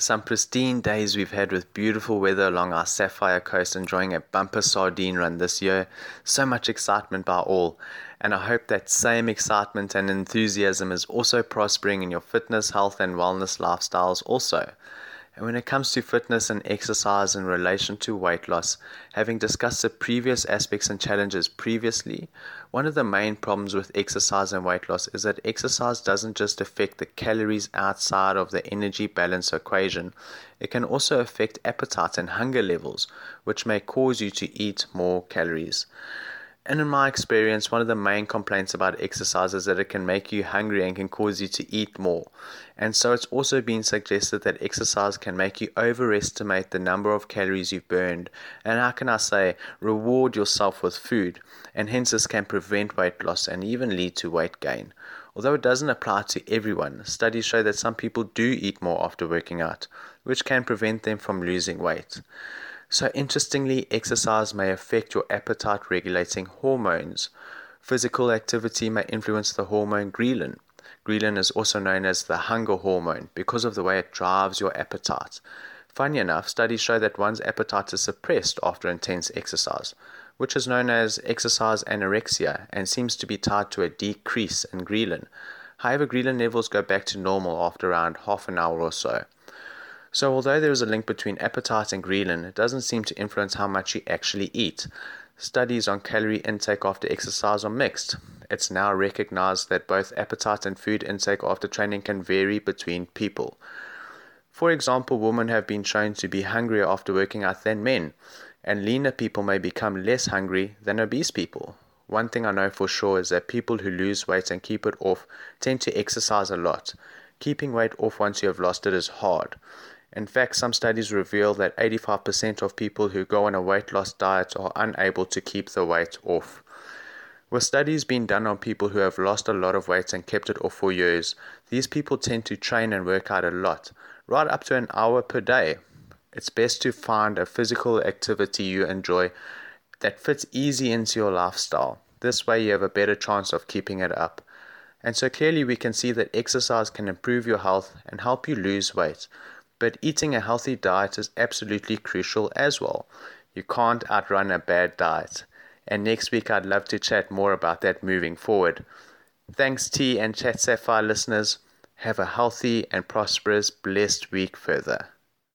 Some pristine days we've had with beautiful weather along our Sapphire coast, enjoying a bumper sardine run this year. So much excitement by all. And I hope that same excitement and enthusiasm is also prospering in your fitness, health, and wellness lifestyles, also. And when it comes to fitness and exercise in relation to weight loss, having discussed the previous aspects and challenges previously, one of the main problems with exercise and weight loss is that exercise doesn't just affect the calories outside of the energy balance equation, it can also affect appetite and hunger levels, which may cause you to eat more calories. And in my experience, one of the main complaints about exercise is that it can make you hungry and can cause you to eat more. And so it's also been suggested that exercise can make you overestimate the number of calories you've burned. And how can I say, reward yourself with food. And hence, this can prevent weight loss and even lead to weight gain. Although it doesn't apply to everyone, studies show that some people do eat more after working out, which can prevent them from losing weight. So, interestingly, exercise may affect your appetite regulating hormones. Physical activity may influence the hormone ghrelin. Ghrelin is also known as the hunger hormone because of the way it drives your appetite. Funny enough, studies show that one's appetite is suppressed after intense exercise, which is known as exercise anorexia and seems to be tied to a decrease in ghrelin. However, ghrelin levels go back to normal after around half an hour or so. So, although there is a link between appetite and ghrelin, it doesn't seem to influence how much you actually eat. Studies on calorie intake after exercise are mixed. It's now recognized that both appetite and food intake after training can vary between people. For example, women have been shown to be hungrier after working out than men, and leaner people may become less hungry than obese people. One thing I know for sure is that people who lose weight and keep it off tend to exercise a lot. Keeping weight off once you have lost it is hard. In fact, some studies reveal that 85% of people who go on a weight loss diet are unable to keep the weight off. With studies being done on people who have lost a lot of weight and kept it off for years, these people tend to train and work out a lot, right up to an hour per day. It's best to find a physical activity you enjoy that fits easy into your lifestyle. This way, you have a better chance of keeping it up. And so clearly, we can see that exercise can improve your health and help you lose weight. But eating a healthy diet is absolutely crucial as well. You can't outrun a bad diet. And next week, I'd love to chat more about that moving forward. Thanks, T and Chat Sapphire listeners. Have a healthy and prosperous, blessed week further.